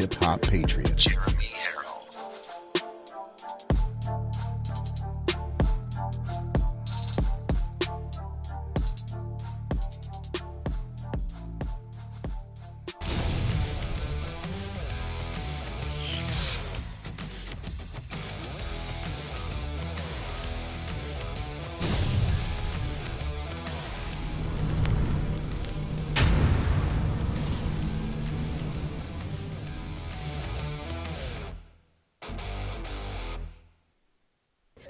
Hip Hop Patriot,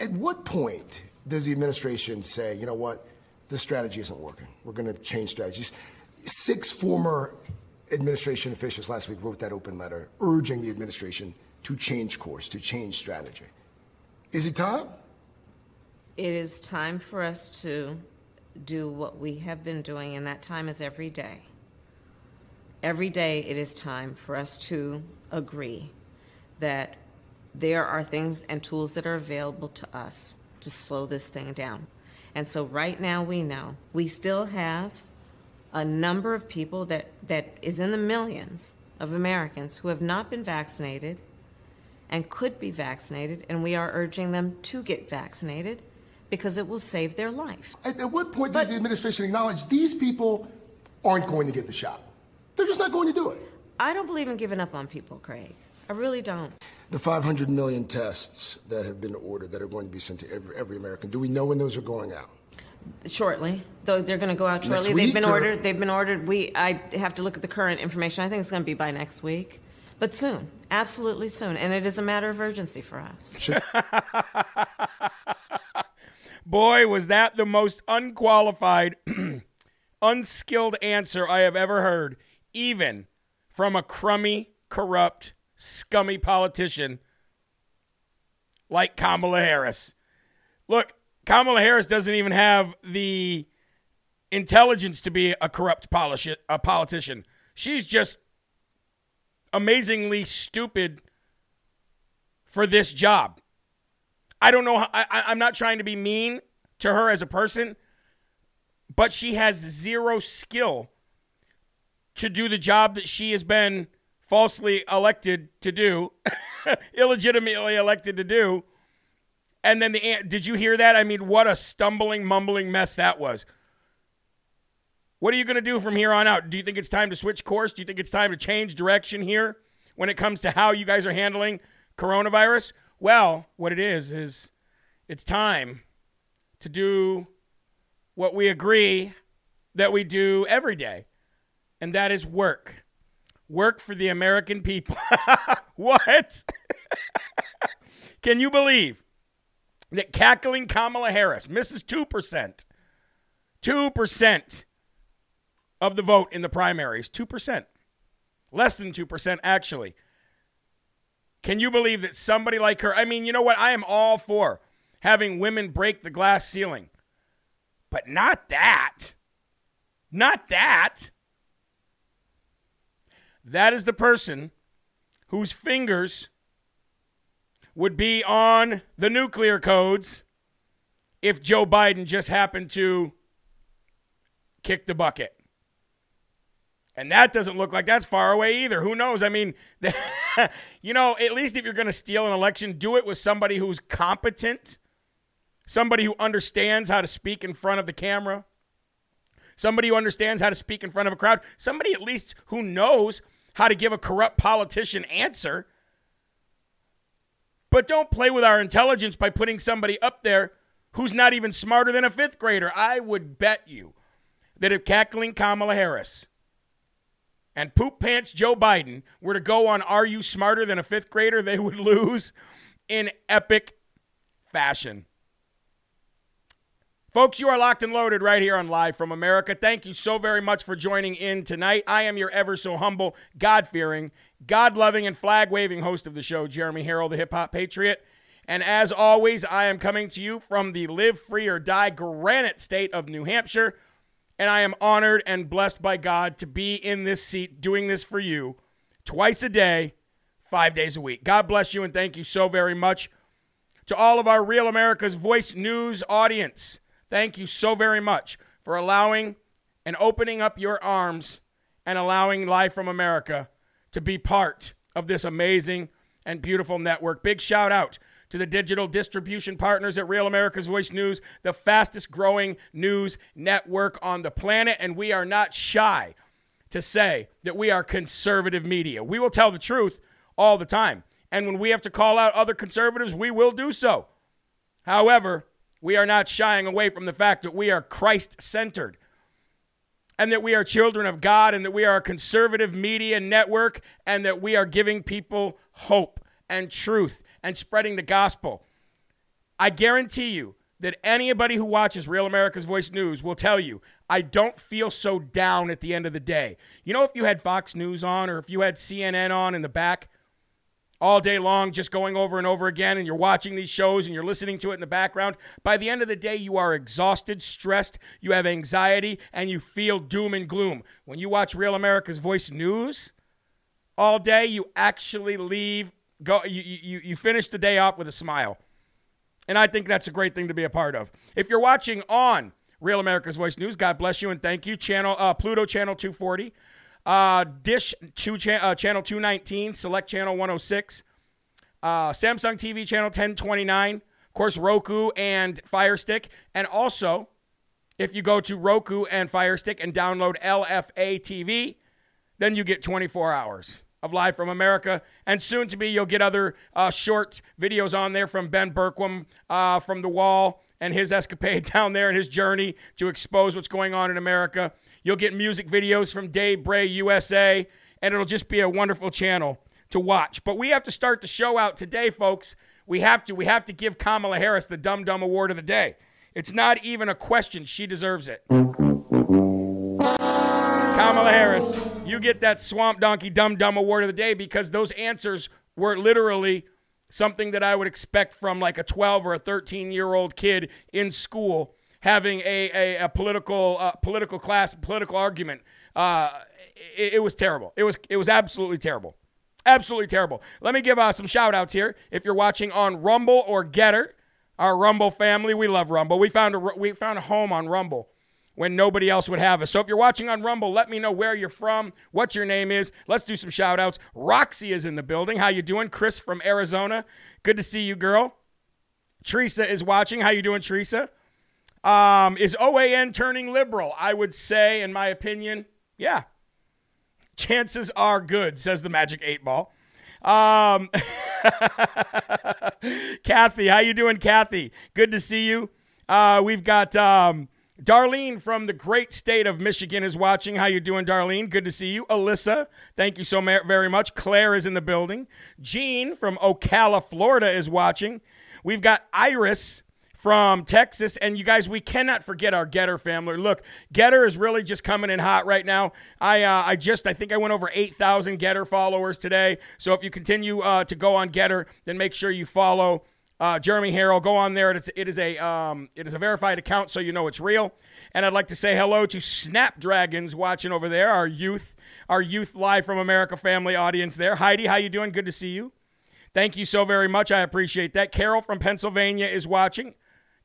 At what point does the administration say, you know what, this strategy isn't working? We're going to change strategies. Six former administration officials last week wrote that open letter urging the administration to change course, to change strategy. Is it time? It is time for us to do what we have been doing, and that time is every day. Every day, it is time for us to agree that there are things and tools that are available to us to slow this thing down. And so, right now, we know we still have a number of people that, that is in the millions of Americans who have not been vaccinated and could be vaccinated, and we are urging them to get vaccinated because it will save their life. At, at what point does the administration acknowledge these people aren't going to get the shot? They're just not going to do it. I don't believe in giving up on people, Craig. I really don't. The 500 million tests that have been ordered that are going to be sent to every, every American, do we know when those are going out? Shortly, though they're going to go out Next shortly. week, They've been or- ordered. They've been ordered. We I have to look at the current information. I think it's going to be by next week, but soon, absolutely soon, and it is a matter of urgency for us. Boy, was that the most unqualified, unskilled answer I have ever heard, even from a crummy, corrupt, scummy politician like Kamala Harris. Look, Kamala Harris doesn't even have the intelligence to be a corrupt a politician. She's just amazingly stupid for this job. I don't know. I- I'm not trying to be mean to her as a person, but she has zero skill to do the job that she has been falsely elected to do, illegitimately elected to do. And then the did you hear that? I mean, what a stumbling, mumbling mess that was. What are you going to do from here on out? Do you think it's time to switch course? Do you think it's time to change direction here when it comes to how you guys are handling coronavirus? Well, what it is is it's time to do what we agree that we do every day, and that is work. Work for the American people. what? Can you believe that cackling Kamala Harris misses 2%? 2% of the vote in the primaries. 2%. Less than 2%, actually. Can you believe that somebody like her? I mean, you know what? I am all for having women break the glass ceiling. But not that. Not that. That is the person whose fingers would be on the nuclear codes if Joe Biden just happened to kick the bucket. And that doesn't look like that's far away either. Who knows? I mean, you know, at least if you're going to steal an election, do it with somebody who's competent, somebody who understands how to speak in front of the camera, somebody who understands how to speak in front of a crowd, somebody at least who knows how to give a corrupt politician answer. But don't play with our intelligence by putting somebody up there who's not even smarter than a fifth grader. I would bet you that if cackling Kamala Harris and poop pants Joe Biden were to go on Are You Smarter Than a Fifth Grader, they would lose in epic fashion. Folks, you are locked and loaded right here on Live from America. Thank you so very much for joining in tonight. I am your ever so humble, God fearing, God loving, and flag waving host of the show, Jeremy Herrell, the hip hop patriot. And as always, I am coming to you from the live free or die granite state of New Hampshire and I am honored and blessed by God to be in this seat doing this for you twice a day, five days a week. God bless you and thank you so very much. To all of our Real America's Voice News audience, thank you so very much for allowing and opening up your arms and allowing Live from America to be part of this amazing and beautiful network. Big shout out to the digital distribution partners at Real America's Voice News, the fastest growing news network on the planet. And we are not shy to say that we are conservative media. We will tell the truth all the time. And when we have to call out other conservatives, we will do so. However, we are not shying away from the fact that we are Christ centered and that we are children of God and that we are a conservative media network and that we are giving people hope and truth and spreading the gospel. I guarantee you that anybody who watches Real America's Voice News will tell you, I don't feel so down at the end of the day. You know, if you had Fox News on or if you had CNN on in the back all day long, just going over and over again, and you're watching these shows and you're listening to it in the background, by the end of the day, you are exhausted, stressed, you have anxiety, and you feel doom and gloom. When you watch Real America's Voice News all day, you actually leave go you, you, you finish the day off with a smile. And I think that's a great thing to be a part of. If you're watching on Real America's Voice News, God bless you and thank you. Channel uh, Pluto Channel 240, uh, Dish two cha- uh, Channel 219, Select Channel 106, uh, Samsung TV Channel 1029, of course Roku and Fire Stick, and also if you go to Roku and Fire Stick and download LFA TV, then you get 24 hours of Live from America. And soon to be, you'll get other uh, short videos on there from Ben Bergquam uh, from The Wall and his escapade down there and his journey to expose what's going on in America. You'll get music videos from Dave Bray USA, and it'll just be a wonderful channel to watch. But we have to start the show out today, folks. We have to. We have to give Kamala Harris the Dumb Dumb Award of the day. It's not even a question. She deserves it. Kamala Harris, you get that Swamp Donkey Dumb Dumb Award of the Day because those answers were literally something that I would expect from like a 12 or a 13 year old kid in school having a, a, a political uh, political class political argument. Uh, it, it, was terrible. It was it was absolutely terrible. Absolutely terrible. Let me give uh, some shout outs here. If you're watching on Rumble or GETTR, our Rumble family, we love Rumble. We found a, we found a home on Rumble when nobody else would have us. So if you're watching on Rumble, let me know where you're from, what your name is. Let's do some shout outs. Roxy is in the building. How you doing? Chris from Arizona. Good to see you, girl. Teresa is watching. How you doing, Teresa? Um, is OAN turning liberal? I would say, in my opinion, yeah. Chances are good, says the Magic Eight Ball. Um, Kathy, how you doing, Kathy? Good to see you. Uh, we've got um, Darlene from the great state of Michigan is watching. How you doing, Darlene? Good to see you. Alyssa, thank you so very much. Claire is in the building. Jean from Ocala, Florida is watching. We've got Iris from Texas. And you guys, we cannot forget our GETTR family. Look, GETTR is really just coming in hot right now. I uh, I just I think I went over 8,000 GETTR followers today. So if you continue uh, to go on GETTR, then make sure you follow uh, Jeremy Herrell. Go on there. It's, it is a um, it is a verified account, so you know it's real. And I'd like to say hello to Snapdragons watching over there, our youth, our youth live from America family audience there. Heidi, how you doing? Good to see you. Thank you so very much. I appreciate that. Carol from Pennsylvania is watching.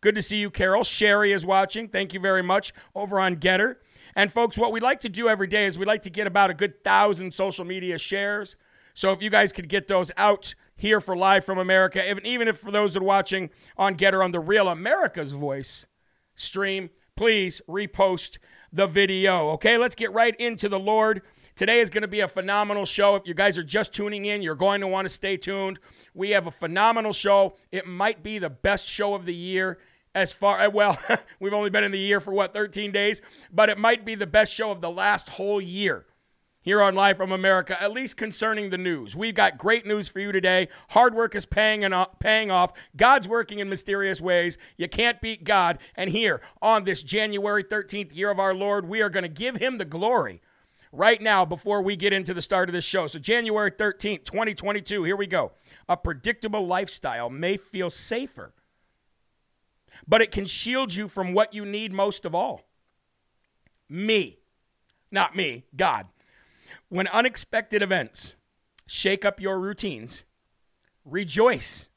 Good to see you, Carol. Sherry is watching. Thank you very much over on GETTR. And folks, what we like to do every day is we like to get about a good thousand social media shares. So if you guys could get those out here for Live from America, even, even if for those that are watching on GETTR on the Real America's Voice stream, please repost the video. Okay, let's get right into the Lord. Today is going to be a phenomenal show. If you guys are just tuning in, you're going to want to stay tuned. We have a phenomenal show. It might be the best show of the year as far well we've only been in the year for what 13 days? But it might be the best show of the last whole year here on live from america at least concerning the news. We've got great news for you today. Hard work is paying and uh, paying off. God's working in mysterious ways. You can't beat god. And here on this january 13th year of our lord we are going to give him the glory right now before we get into the start of this show. So january 13th 2022 here we go. A predictable lifestyle may feel safer but it can shield you from what you need most of all me. Not me, God. When unexpected events shake up your routines, rejoice.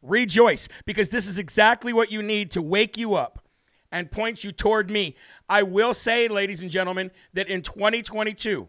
Rejoice, because this is exactly what you need to wake you up and point you toward me. I will say, ladies and gentlemen, that in 2022,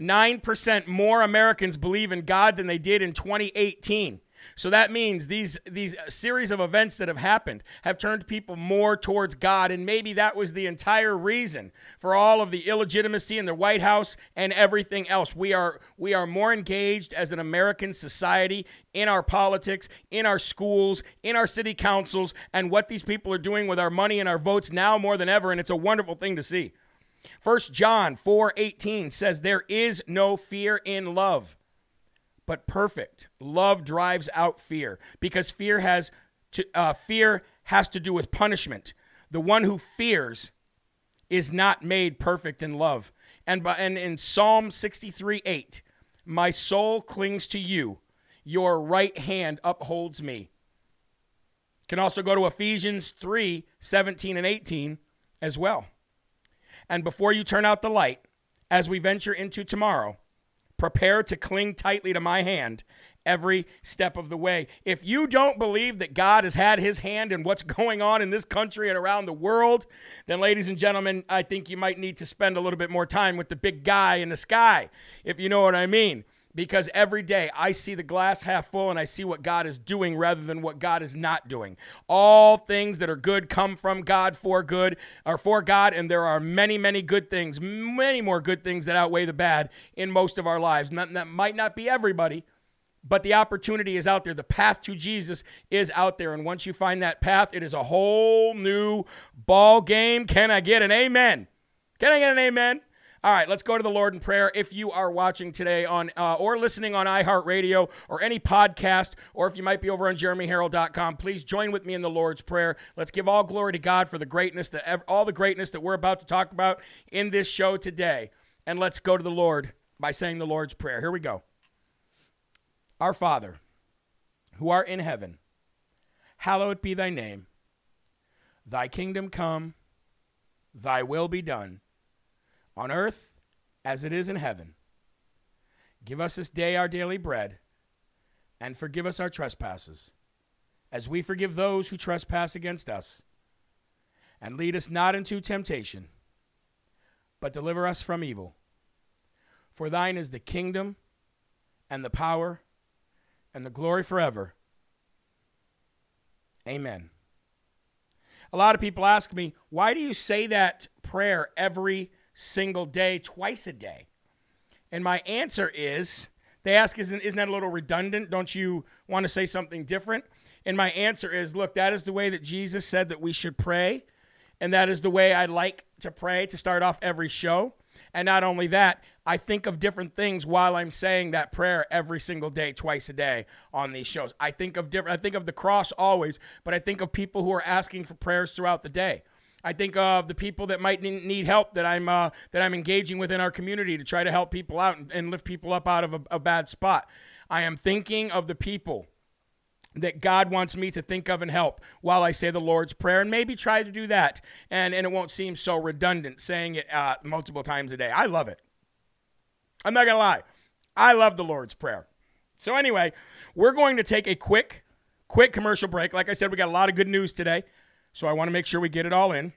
9% more Americans believe in God than they did in 2018. So that means these these series of events that have happened have turned people more towards God and maybe that was the entire reason for all of the illegitimacy in the White House and everything else. We are we are more engaged as an American society in our politics, in our schools, in our city councils and what these people are doing with our money and our votes now more than ever and it's a wonderful thing to see. 1 John 4:18 says there is no fear in love but perfect. Love drives out fear because fear has to, uh, fear has to do with punishment. The one who fears is not made perfect in love. And, by, and in Psalm 63 8, my soul clings to you, your right hand upholds me. Can also go to Ephesians 3 17 and 18 as well. And before you turn out the light, as we venture into tomorrow, Prepare to cling tightly to my hand every step of the way. If you don't believe that God has had his hand in what's going on in this country and around the world, then, ladies and gentlemen, I think you might need to spend a little bit more time with the big guy in the sky, if you know what I mean because every day I see the glass half full and I see what God is doing rather than what God is not doing. All things that are good come from God for good or for God, and there are many, many good things, many more good things that outweigh the bad in most of our lives. Not, that might not be everybody, but the opportunity is out there. The path to Jesus is out there. And once you find that path, it is a whole new ball game. Can I get an amen? Can I get an amen? All right, let's go to the Lord in prayer. If you are watching today on uh, or listening on iHeartRadio or any podcast, or if you might be over on JeremyHerrell.com, please join with me in the Lord's prayer. Let's give all glory to God for the greatness that all the greatness that we're about to talk about in this show today. And let's go to the Lord by saying the Lord's prayer. Here we go. Our Father, who art in heaven, hallowed be thy name. Thy kingdom come, thy will be done on earth as it is in heaven. Give us this day our daily bread, and forgive us our trespasses, as we forgive those who trespass against us. And lead us not into temptation, but deliver us from evil. For thine is the kingdom, and the power, and the glory forever. Amen. A lot of people ask me, why do you say that prayer every single day, twice a day? And my answer is they ask, isn't, isn't that a little redundant? Don't you want to say something different? And my answer is look, that is the way that Jesus said that we should pray. And that is the way I like to pray to start off every show. And not only that, I think of different things while I'm saying that prayer every single day, twice a day on these shows. I think of different I think of the cross always, but I think of people who are asking for prayers throughout the day. I think of the people that might need help that I'm uh, that I'm engaging with in our community to try to help people out and, and lift people up out of a, a bad spot. I am thinking of the people that God wants me to think of and help while I say the Lord's Prayer, and maybe try to do that. And, and it won't seem so redundant saying it uh, multiple times a day. I love it. I'm not to lie. I love the Lord's Prayer. So, anyway, we're going to take a quick, quick commercial break. Like I said, we got a lot of good news today, so I want to make sure we get it all in.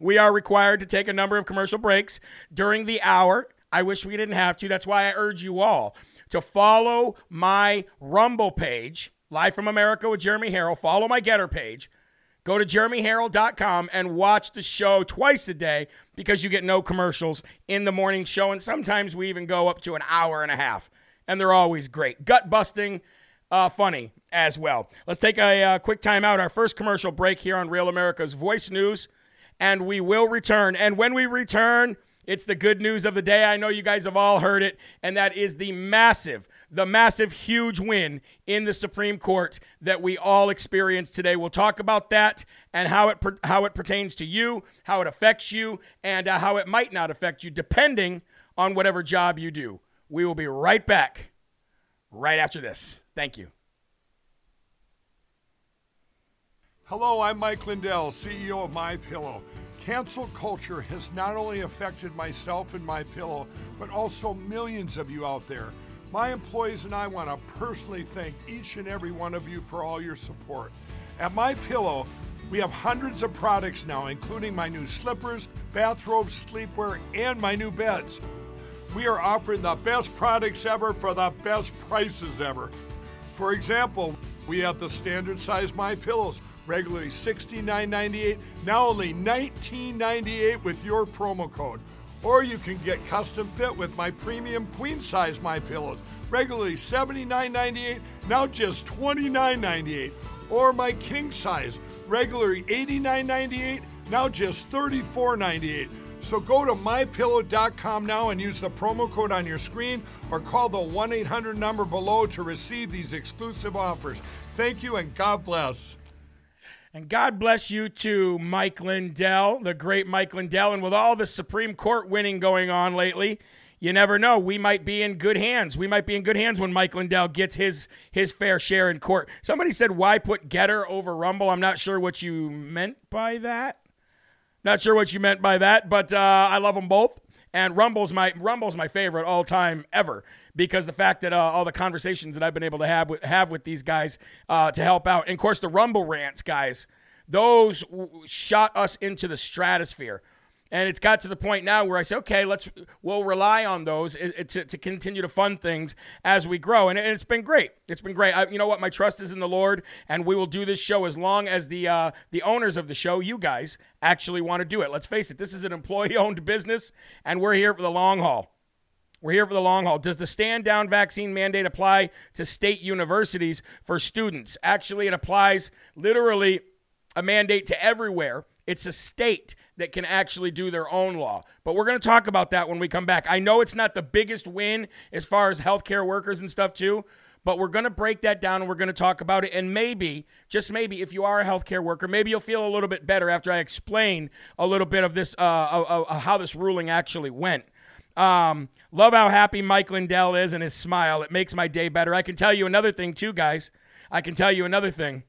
We are required to take a number of commercial breaks during the hour. I wish we didn't have to. That's why I urge you all to follow my Rumble page, Live from America with Jeremy Herrell. Follow my GETTR page. Go to jeremyherrell.com and watch the show twice a day because you get no commercials in the morning show. And sometimes we even go up to an hour and a half. And they're always great. Gut busting, uh, funny as well. Let's take a uh, quick time out. Our first commercial break here on Real America's Voice News. And we will return. And when we return, it's the good news of the day. I know you guys have all heard it. And that is the massive the massive, huge win in the Supreme Court that we all experienced today. We'll talk about that and how it how it pertains to you, how it affects you, and uh, how it might not affect you, depending on whatever job you do. We will be right back, right after this. Thank you. Hello, I'm Mike Lindell, CEO of My Pillow. Cancel culture has not only affected myself and My Pillow, but also millions of you out there. My employees and I want to personally thank each and every one of you for all your support. At My Pillow, we have hundreds of products now, including my new slippers, bathrobes, sleepwear, and my new beds. We are offering the best products ever for the best prices ever. For example, we have the standard size My Pillows, regularly $69.98, now only $19.98 with your promo code. Or you can get custom fit with my premium queen size My Pillows, regularly $79.98, now just $29.98. Or my king size, regularly $89.98, now just $34.98. So go to mypillow.com now and use the promo code on your screen or call the 1 800 number below to receive these exclusive offers. Thank you and God bless. And God bless you too, Mike Lindell, the great Mike Lindell. And with all the Supreme Court winning going on lately, you never know. We might be in good hands. We might be in good hands when Mike Lindell gets his his fair share in court. Somebody said, "Why put GETTR over Rumble?" I'm not sure what you meant by that. Not sure what you meant by that, but uh, I love them both. And Rumble's my Rumble's my favorite all time ever because the fact that uh, all the conversations that I've been able to have with, have with these guys uh, to help out, and of course the Rumble rants, guys, those w- shot us into the stratosphere. And it's got to the point now where I say, okay, let's we'll rely on those to, to continue to fund things as we grow, and it's been great. It's been great. I, you know what? My trust is in the Lord, and we will do this show as long as the uh, the owners of the show, you guys, actually want to do it. Let's face it, this is an employee-owned business, and we're here for the long haul. We're here for the long haul. Does the stand down vaccine mandate apply to state universities for students? Actually, it applies literally a mandate to everywhere. It's a state that can actually do their own law. But we're going to talk about that when we come back. I know it's not the biggest win as far as healthcare workers and stuff, too, but we're going to break that down and we're going to talk about it. And maybe, just maybe, if you are a healthcare worker, maybe you'll feel a little bit better after I explain a little bit of this, uh, uh, uh, how this ruling actually went. Um, love how happy Mike Lindell is and his smile. It makes my day better. I can tell you another thing, too, guys. I can tell you another thing.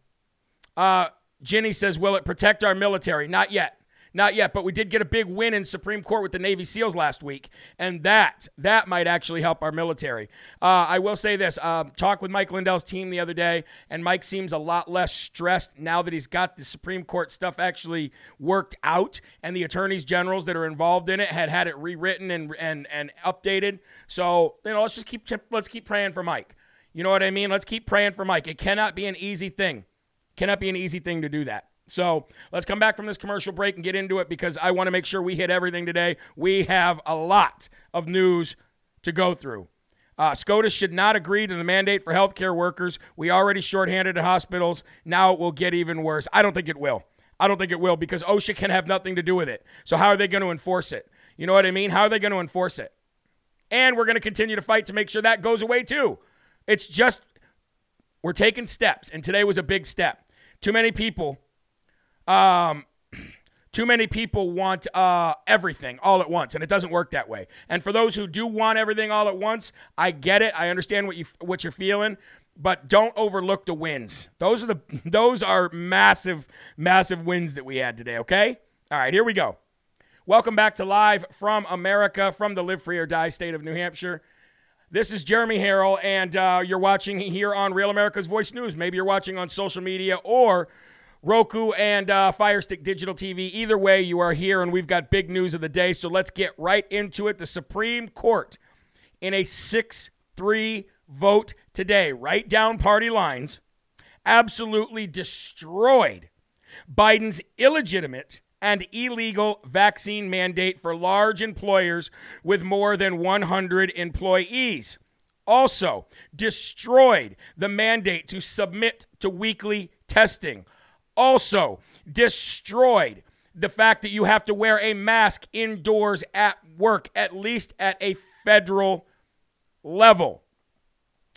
Uh, Ginny says, Will it protect our military? Not yet. Not yet, but we did get a big win in Supreme Court with the Navy SEALs last week, and that that might actually help our military. Uh, I will say this: uh, talk with Mike Lindell's team the other day, and Mike seems a lot less stressed now that he's got the Supreme Court stuff actually worked out, and the attorneys generals that are involved in it had had it rewritten and and and updated. So you know, let's just keep let's keep praying for Mike. You know what I mean? Let's keep praying for Mike. It cannot be an easy thing. Cannot be an easy thing to do that. So let's come back from this commercial break and get into it because I want to make sure we hit everything today. We have a lot of news to go through. Uh, SCOTUS should not agree to the mandate for healthcare workers. We already shorthanded at hospitals. Now it will get even worse. I don't think it will. I don't think it will because OSHA can have nothing to do with it. So how are they going to enforce it? You know what I mean? How are they going to enforce it? And we're going to continue to fight to make sure that goes away too. It's just we're taking steps, and today was a big step. Too many people um, too many people want uh, everything all at once, and it doesn't work that way. And for those who do want everything all at once, I get it. I understand what you what you're feeling. but don't overlook the wins. Those are the those are massive massive wins that we had today, okay? All right, here we go. Welcome back to live from America from the Live Free or Die state of New Hampshire. This is Jeremy Herrell, and uh, you're watching here on Real America's Voice News. Maybe you're watching on social media or Roku and uh, Firestick Digital TV. Either way, you are here, and we've got big news of the day. So let's get right into it. The Supreme Court, in a 6 3 vote today, right down party lines, absolutely destroyed Biden's illegitimate and illegal vaccine mandate for large employers with more than 100 employees. Also, destroyed the mandate to submit to weekly testing. Also, destroyed the fact that you have to wear a mask indoors at work, at least at a federal level.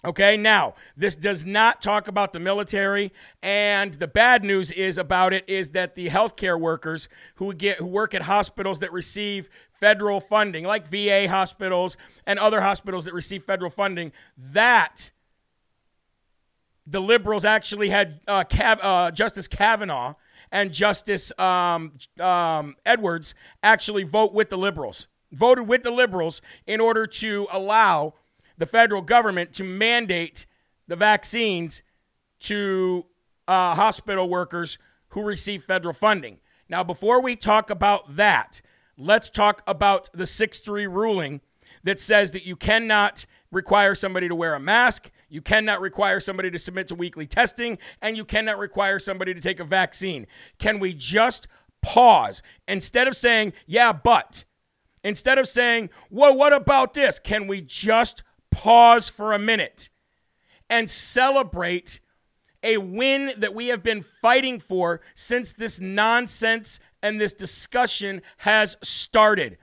Okay, now this does not talk about the military, and the bad news is about it is that the healthcare workers who get who work at hospitals that receive federal funding, like VA hospitals and other hospitals that receive federal funding, that the liberals actually had uh, Cav- uh, Justice Kavanaugh and Justice um, um, Edwards actually vote with the liberals, voted with the liberals in order to allow the federal government to mandate the vaccines to uh, hospital workers who receive federal funding. Now, before we talk about that, let's talk about the 6 3 ruling that says that you cannot require somebody to wear a mask, you cannot require somebody to submit to weekly testing, and you cannot require somebody to take a vaccine. Can we just pause instead of saying, yeah, but? Instead of saying, well, what about this? Can we just pause for a minute and celebrate a win that we have been fighting for since this nonsense and this discussion has started.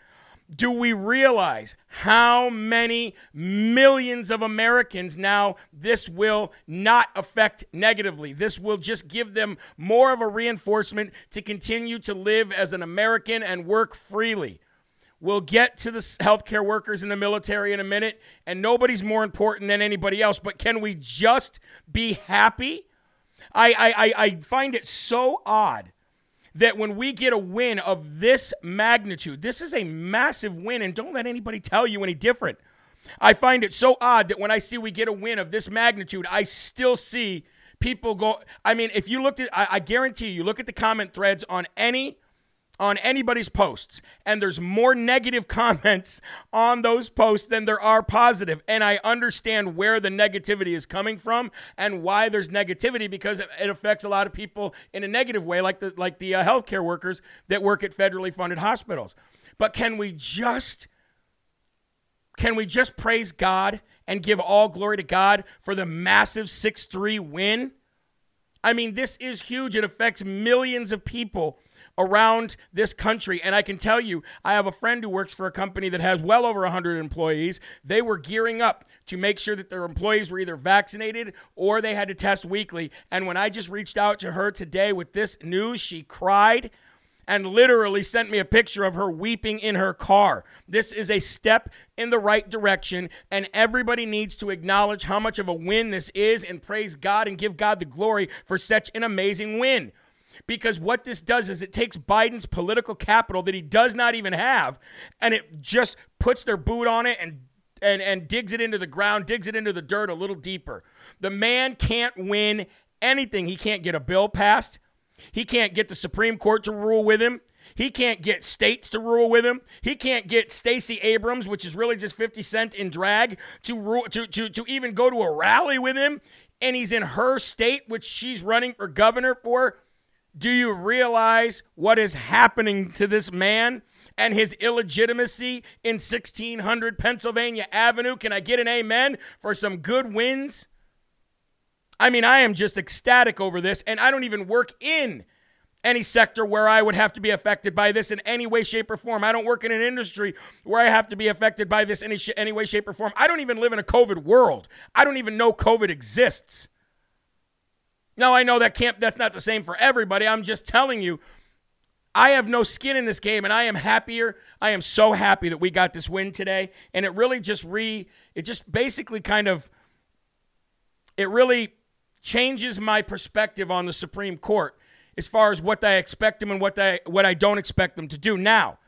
Do we realize how many millions of Americans now this will not affect negatively? This will just give them more of a reinforcement to continue to live as an American and work freely. We'll get to the healthcare workers in the military in a minute, and nobody's more important than anybody else. But can we just be happy? I, I, I find it so odd that when we get a win of this magnitude, this is a massive win, and don't let anybody tell you any different. I find it so odd that when I see we get a win of this magnitude, I still see people go. I mean, if you looked at, I, I guarantee you, you look at the comment threads on any on anybody's posts and there's more negative comments on those posts than there are positive. And i understand where the negativity is coming from and why there's negativity because it affects a lot of people in a negative way like the like the uh, healthcare workers that work at federally funded hospitals. But can we just can we just praise god and give all glory to god for the massive 6-3 win? I mean this is huge. It affects millions of people around this country. And I can tell you, I have a friend who works for a company that has well over 100 employees. They were gearing up to make sure that their employees were either vaccinated or they had to test weekly. And when I just reached out to her today with this news, she cried and literally sent me a picture of her weeping in her car. This is a step in the right direction, and everybody needs to acknowledge how much of a win this is and praise God and give God the glory for such an amazing win. Because what this does is it takes Biden's political capital that he does not even have, and it just puts their boot on it and and, and digs it into the ground, digs it into the dirt a little deeper. The man can't win anything. He can't get a bill passed. He can't get the Supreme Court to rule with him. He can't get states to rule with him. He can't get Stacey Abrams, which is really just 50 Cent in drag, to, rule, to, to, to even go to a rally with him. And he's in her state, which she's running for governor for. Do you realize what is happening to this man and his illegitimacy in 1600 Pennsylvania Avenue? Can I get an amen for some good wins? I mean, I am just ecstatic over this, and I don't even work in any sector where I would have to be affected by this in any way, shape, or form. I don't work in an industry where I have to be affected by this any, sh- any way, shape, or form. I don't even live in a COVID world. I don't even know COVID exists. Now I know that can't that's not the same for everybody. I'm just telling you I have no skin in this game and I am happier. I am so happy that we got this win today and it really just re it just basically kind of it really changes my perspective on the Supreme Court as far as what I expect them and what I what I don't expect them to do. Now,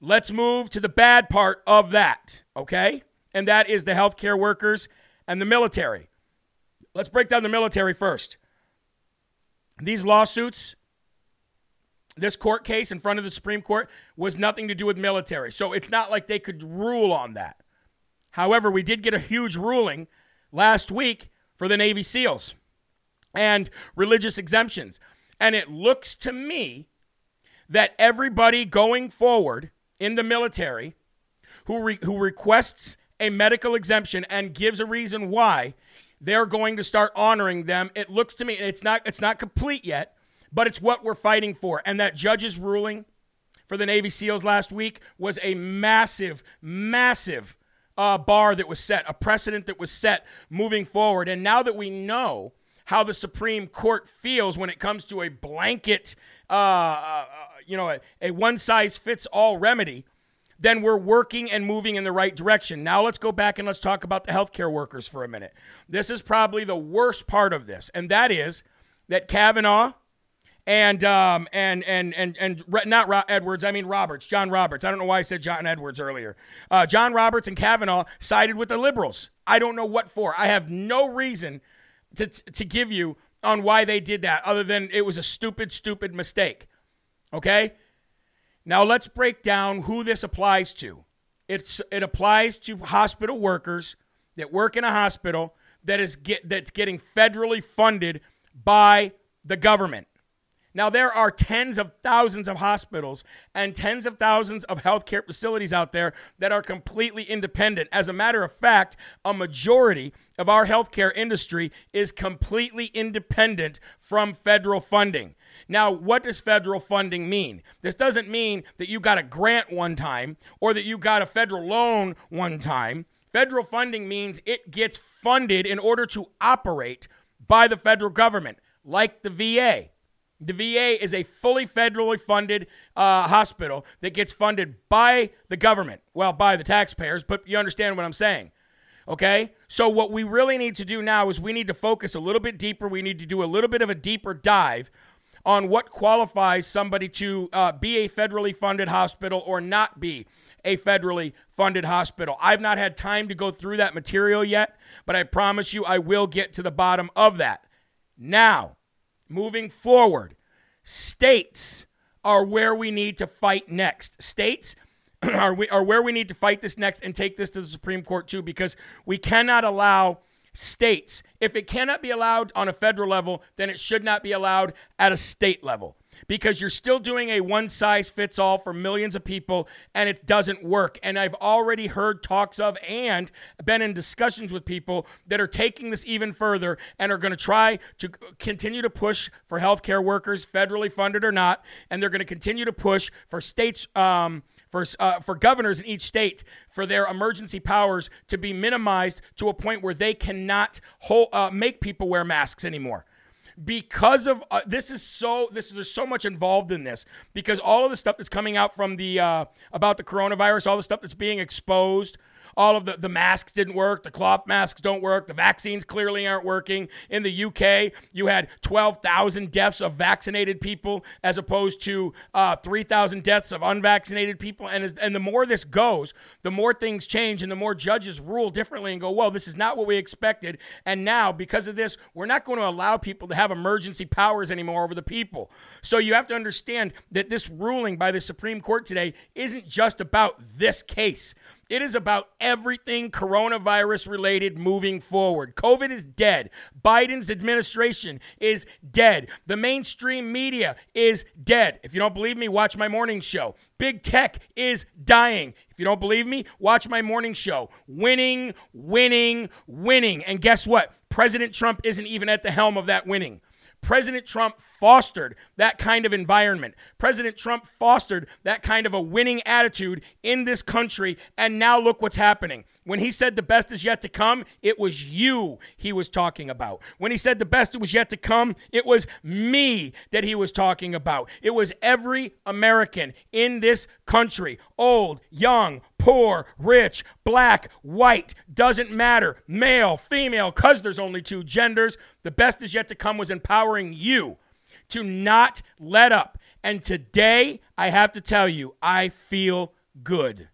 let's move to the bad part of that, okay? And that is the healthcare workers and the military. Let's break down the military first. These lawsuits, this court case in front of the Supreme Court was nothing to do with military. So it's not like they could rule on that. However, we did get a huge ruling last week for the Navy SEALs and religious exemptions. And it looks to me that everybody going forward in the military who, re- who requests a medical exemption and gives a reason why they're going to start honoring them. It looks to me it's not it's not complete yet, but it's what we're fighting for. And that judge's ruling for the Navy SEALs last week was a massive, massive uh, bar that was set, a precedent that was set moving forward. And now that we know how the Supreme Court feels when it comes to a blanket, uh, uh, you know, a, a one size fits all remedy, then we're working and moving in the right direction. Now let's go back and let's talk about the healthcare workers for a minute. This is probably the worst part of this, and that is that Kavanaugh and um, and and and and not Ro- Edwards, I mean Roberts, John Roberts. I don't know why I said John Edwards earlier. Uh, John Roberts and Kavanaugh sided with the liberals. I don't know what for. I have no reason to, to give you on why they did that other than it was a stupid, stupid mistake. Okay? Now let's break down who this applies to. It's, it applies to hospital workers that work in a hospital that is get, that's getting federally funded by the government. Now, there are tens of thousands of hospitals and tens of thousands of healthcare facilities out there that are completely independent. As a matter of fact, a majority of our healthcare industry is completely independent from federal funding. Now, what does federal funding mean? This doesn't mean that you got a grant one time or that you got a federal loan one time. Federal funding means it gets funded in order to operate by the federal government, like the VA. The VA is a fully federally funded uh, hospital that gets funded by the government, well, by the taxpayers, but you understand what I'm saying. Okay? So, what we really need to do now is we need to focus a little bit deeper. We need to do a little bit of a deeper dive on what qualifies somebody to uh, be a federally funded hospital or not be a federally funded hospital. I've not had time to go through that material yet, but I promise you I will get to the bottom of that. Now, moving forward, states are where we need to fight next. States are, we, are where we need to fight this next and take this to the Supreme Court too, because we cannot allow states. If it cannot be allowed on a federal level, then it should not be allowed at a state level because you're still doing a one size fits all for millions of people and it doesn't work. And I've already heard talks of and been in discussions with people that are taking this even further and are going to try to continue to push for healthcare workers, federally funded or not, and they're going to continue to push for states. Um, for, uh, for governors in each state for their emergency powers to be minimized to a point where they cannot hold, uh, make people wear masks anymore. Because of uh, this is so this is there's so much involved in this because all of the stuff that's coming out from the uh, about the coronavirus all the stuff that's being exposed all of the, the masks didn't work. The cloth masks don't work. The vaccines clearly aren't working. In the UK, you had 12,000 deaths of vaccinated people as opposed to uh, 3,000 deaths of unvaccinated people. And, as, and the more this goes, the more things change and the more judges rule differently and go, well, this is not what we expected. And now, because of this, we're not going to allow people to have emergency powers anymore over the people. So you have to understand that this ruling by the Supreme Court today isn't just about this case. It is about everything coronavirus related moving forward. COVID is dead. Biden's administration is dead. The mainstream media is dead. If you don't believe me, watch my morning show. Big tech is dying. If you don't believe me, watch my morning show. Winning, winning, winning. And guess what? President Trump isn't even at the helm of that winning. President Trump fostered that kind of environment. President Trump fostered that kind of a winning attitude in this country. And now look what's happening. When he said the best is yet to come, it was you he was talking about. When he said the best was yet to come, it was me that he was talking about. It was every American in this country, old, young, poor, rich, black, white, doesn't matter, male, female, because there's only two genders. The best is yet to come was empowering you to not let up. And today, I have to tell you, I feel good.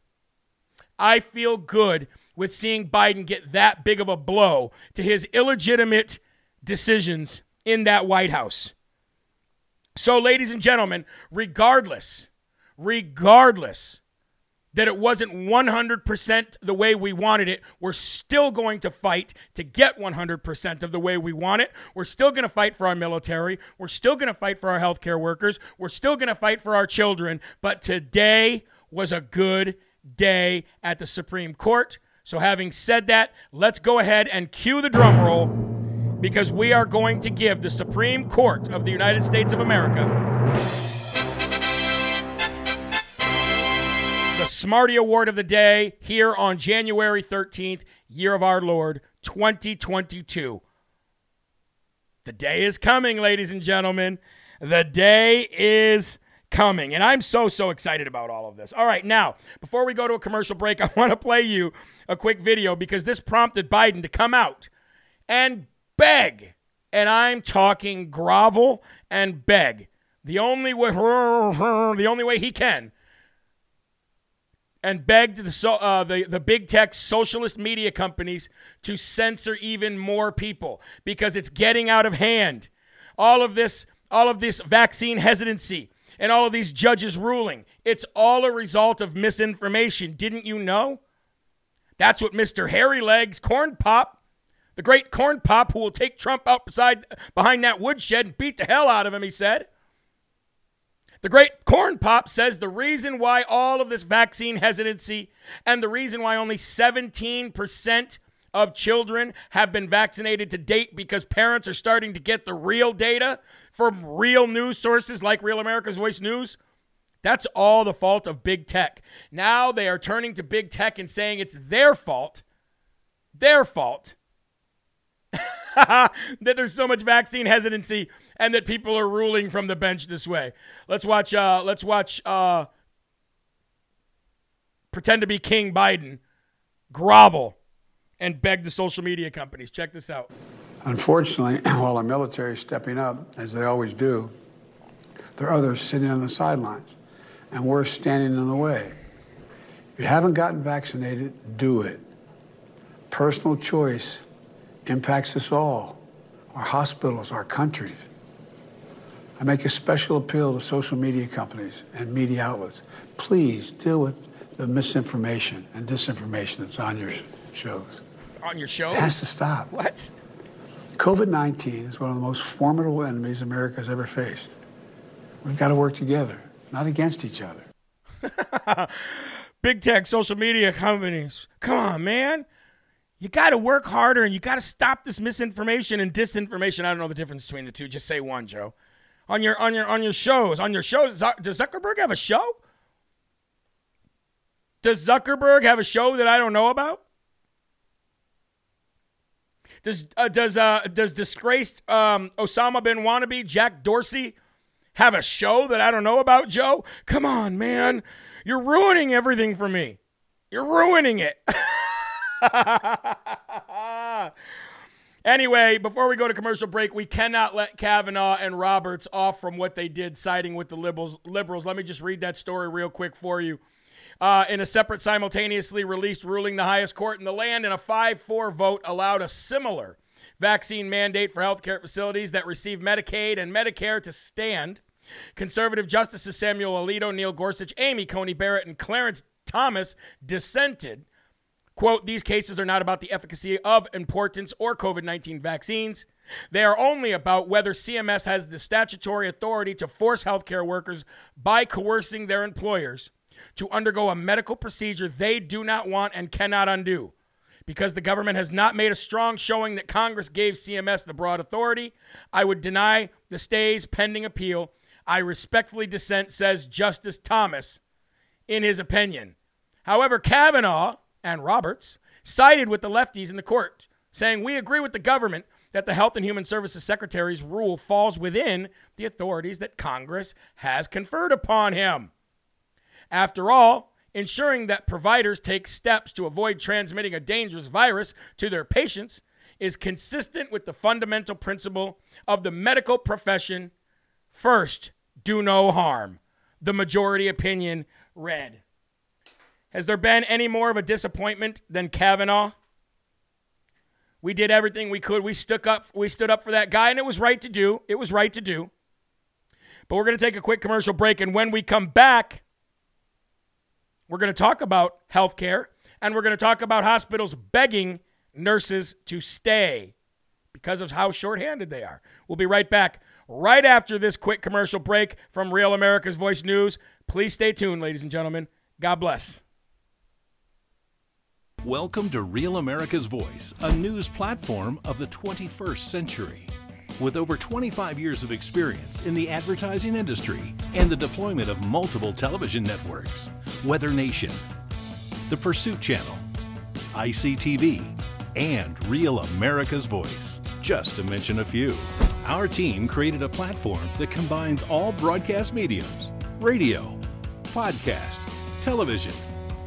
I feel good with seeing Biden get that big of a blow to his illegitimate decisions in that White House. So, ladies and gentlemen, regardless, regardless that it wasn't 100% the way we wanted it, we're still going to fight to get 100% of the way we want it. We're still going to fight for our military. We're still going to fight for our healthcare workers. We're still going to fight for our children. But today was a good day at the Supreme Court. So, having said that, let's go ahead and cue the drum roll because we are going to give the Supreme Court of the United States of America Smarty Award of the day here on January 13th, year of our Lord 2022. The day is coming, ladies and gentlemen. The day is coming. And I'm so, so excited about all of this. All right, now, before we go to a commercial break, I want to play you a quick video because this prompted Biden to come out and beg. And I'm talking grovel and beg. The only way, the only way he can and begged the, so, uh, the, the big tech socialist media companies to censor even more people because it's getting out of hand. All of this, all of this vaccine hesitancy and all of these judges ruling, it's all a result of misinformation. Didn't you know? That's what Mr. Hairy Legs Corn Pop, the great Corn Pop who will take Trump out beside, behind that woodshed and beat the hell out of him, he said. The great corn pop says the reason why all of this vaccine hesitancy and the reason why only 17% of children have been vaccinated to date because parents are starting to get the real data from real news sources like Real America's Voice News. That's all the fault of big tech. Now they are turning to big tech and saying it's their fault, their fault that there's so much vaccine hesitancy and that people are ruling from the bench this way. Let's watch. Uh, let's watch. Uh, pretend to be King Biden, grovel, and beg the social media companies. Check this out. Unfortunately, while our military is stepping up, as they always do, there are others sitting on the sidelines, and we're standing in the way. If you haven't gotten vaccinated, do it. Personal choice impacts us all, our hospitals, our countries. I make a special appeal to social media companies and media outlets. Please deal with the misinformation and disinformation that's on your shows. On your show? It has to stop. What? COVID 19 is one of the most formidable enemies America has ever faced. We've got to work together, not against each other. Big tech social media companies. Come on, man. You got to work harder and you got to stop this misinformation and disinformation. I don't know the difference between the two. Just say one, Joe. On your on your on your shows, on your shows, does Zuckerberg have a show? Does Zuckerberg have a show that I don't know about? Does uh, does uh, does disgraced um, Osama bin wannabe Jack Dorsey have a show that I don't know about, Joe? Come on, man. You're ruining everything for me. You're ruining it. anyway, before we go to commercial break, we cannot let Kavanaugh and Roberts off from what they did, siding with the liberals. Liberals. Let me just read that story real quick for you. Uh, in a separate, simultaneously released ruling, the highest court in the land, in a 5 4 vote, allowed a similar vaccine mandate for healthcare facilities that receive Medicaid and Medicare to stand. Conservative Justices Samuel Alito, Neil Gorsuch, Amy Coney Barrett, and Clarence Thomas dissented Quote, these cases are not about the efficacy of importance or COVID 19 vaccines. They are only about whether CMS has the statutory authority to force healthcare workers by coercing their employers to undergo a medical procedure they do not want and cannot undo. Because the government has not made a strong showing that Congress gave CMS the broad authority, I would deny the stays pending appeal. I respectfully dissent, says Justice Thomas in his opinion. However, Kavanaugh and Roberts sided with the lefties in the court, saying, We agree with the government that the Health and Human Services Secretary's rule falls within the authorities that Congress has conferred upon him. After all, ensuring that providers take steps to avoid transmitting a dangerous virus to their patients is consistent with the fundamental principle of the medical profession first, do no harm. The majority opinion read. Has there been any more of a disappointment than Kavanaugh? We did everything we could. We stuck up we stood up for that guy and it was right to do. It was right to do. But we're going to take a quick commercial break and when we come back, we're going to talk about healthcare and we're going to talk about hospitals begging nurses to stay because of how shorthanded they are. We'll be right back right after this quick commercial break from Real America's Voice News. Please stay tuned, ladies and gentlemen. God bless. Welcome to Real America's Voice, a news platform of the 21st century. With over 25 years of experience in the advertising industry and the deployment of multiple television networks, Weather Nation, The Pursuit Channel, ICTV, and Real America's Voice, just to mention a few. Our team created a platform that combines all broadcast mediums radio, podcast, television,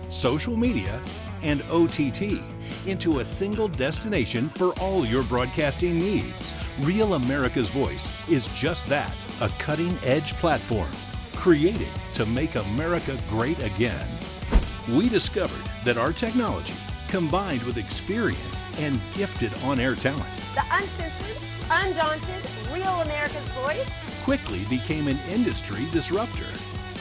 social media, and OTT into a single destination for all your broadcasting needs. Real America's Voice is just that a cutting edge platform created to make America great again. We discovered that our technology, combined with experience and gifted on air talent, the uncensored, undaunted, Real America's Voice, quickly became an industry disruptor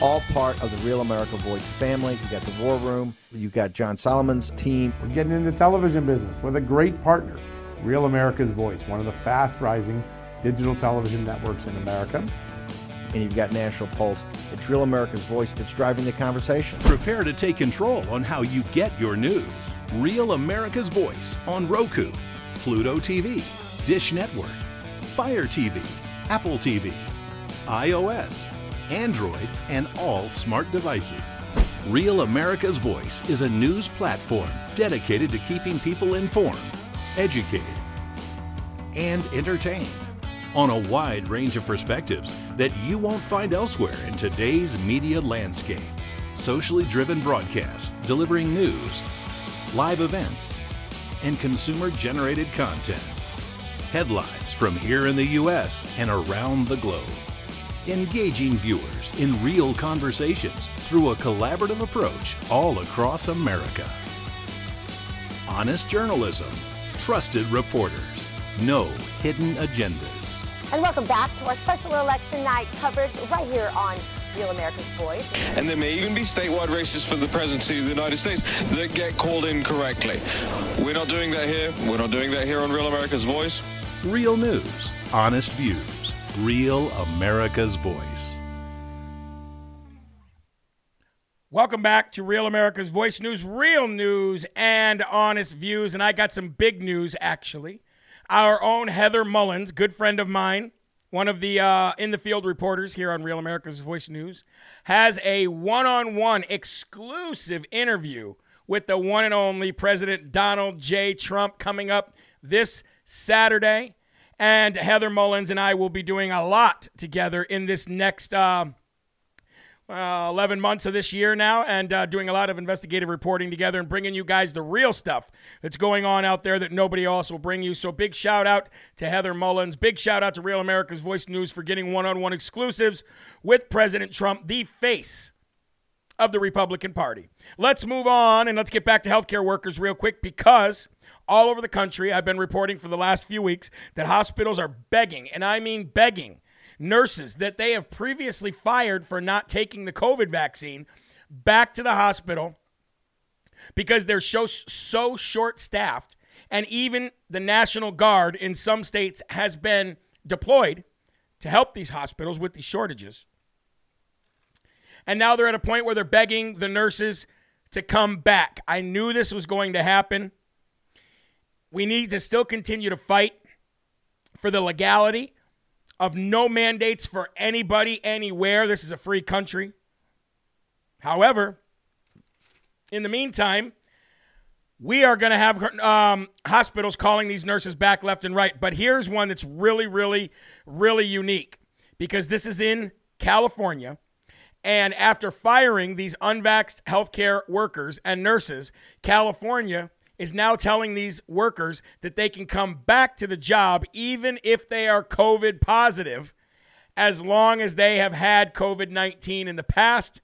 all part of the Real America Voice family. You got the War Room, you got John Solomon's team. We're getting into the television business with a great partner, Real America's Voice, one of the fast rising digital television networks in America. And you've got National Pulse. It's Real America's Voice that's driving the conversation. Prepare to take control on how you get your news. Real America's Voice on Roku, Pluto TV, Dish Network, Fire TV, Apple TV, iOS, Android, and all smart devices. Real America's Voice is a news platform dedicated to keeping people informed, educated, and entertained on a wide range of perspectives that you won't find elsewhere in today's media landscape. Socially driven broadcasts delivering news, live events, and consumer generated content. Headlines from here in the U.S. and around the globe engaging viewers in real conversations through a collaborative approach all across America. Honest journalism, trusted reporters, no hidden agendas. And welcome back to our special election night coverage right here on Real America's Voice. And there may even be statewide races for the presidency of the United States that get called in correctly. We're not doing that here. We're not doing that here on Real America's Voice. Real news, honest views Real America's Voice. Welcome back to Real America's Voice News, real news and honest views. And I got some big news, actually. Our own Heather Mullins, good friend of mine, one of the uh, in the field reporters here on Real America's Voice News, has a one on one exclusive interview with the one and only President Donald J. Trump coming up this Saturday. And Heather Mullins and I will be doing a lot together in this next uh, uh, 11 months of this year now and uh, doing a lot of investigative reporting together and bringing you guys the real stuff that's going on out there that nobody else will bring you. So, big shout out to Heather Mullins. Big shout out to Real America's Voice News for getting one on one exclusives with President Trump, the face of the Republican Party. Let's move on and let's get back to healthcare workers real quick because all over the country. I've been reporting for the last few weeks that hospitals are begging, and I mean begging, nurses that they have previously fired for not taking the COVID vaccine back to the hospital because they're so, so short staffed. And even the National Guard in some states has been deployed to help these hospitals with these shortages. And now they're at a point where they're begging the nurses to come back. I knew this was going to happen. We need to still continue to fight for the legality of no mandates for anybody anywhere. This is a free country. However, in the meantime, we are going to have um, hospitals calling these nurses back left and right. But here's one that's really, really, really unique because this is in California. And after firing these unvaxxed healthcare workers and nurses, California is now telling these workers that they can come back to the job even if they are COVID positive, as long as they have had COVID 19 in the past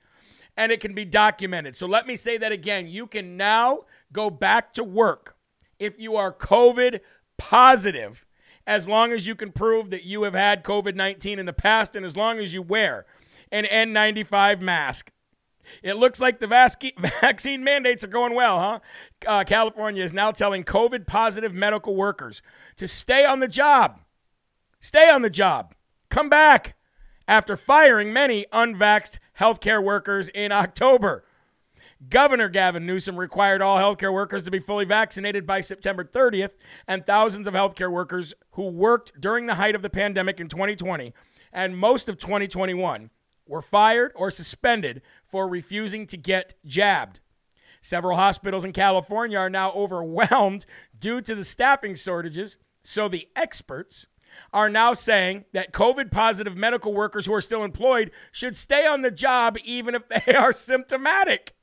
and it can be documented. So let me say that again. You can now go back to work if you are COVID positive, as long as you can prove that you have had COVID 19 in the past and as long as you wear an N95 mask. It looks like the vaccine mandates are going well, huh? Uh, California is now telling COVID positive medical workers to stay on the job. Stay on the job. Come back after firing many unvaxxed healthcare workers in October. Governor Gavin Newsom required all healthcare workers to be fully vaccinated by September 30th, and thousands of healthcare workers who worked during the height of the pandemic in 2020 and most of 2021 were fired or suspended for refusing to get jabbed. Several hospitals in California are now overwhelmed due to the staffing shortages, so the experts are now saying that COVID positive medical workers who are still employed should stay on the job even if they are symptomatic.